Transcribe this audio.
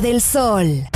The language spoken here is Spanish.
Del sol.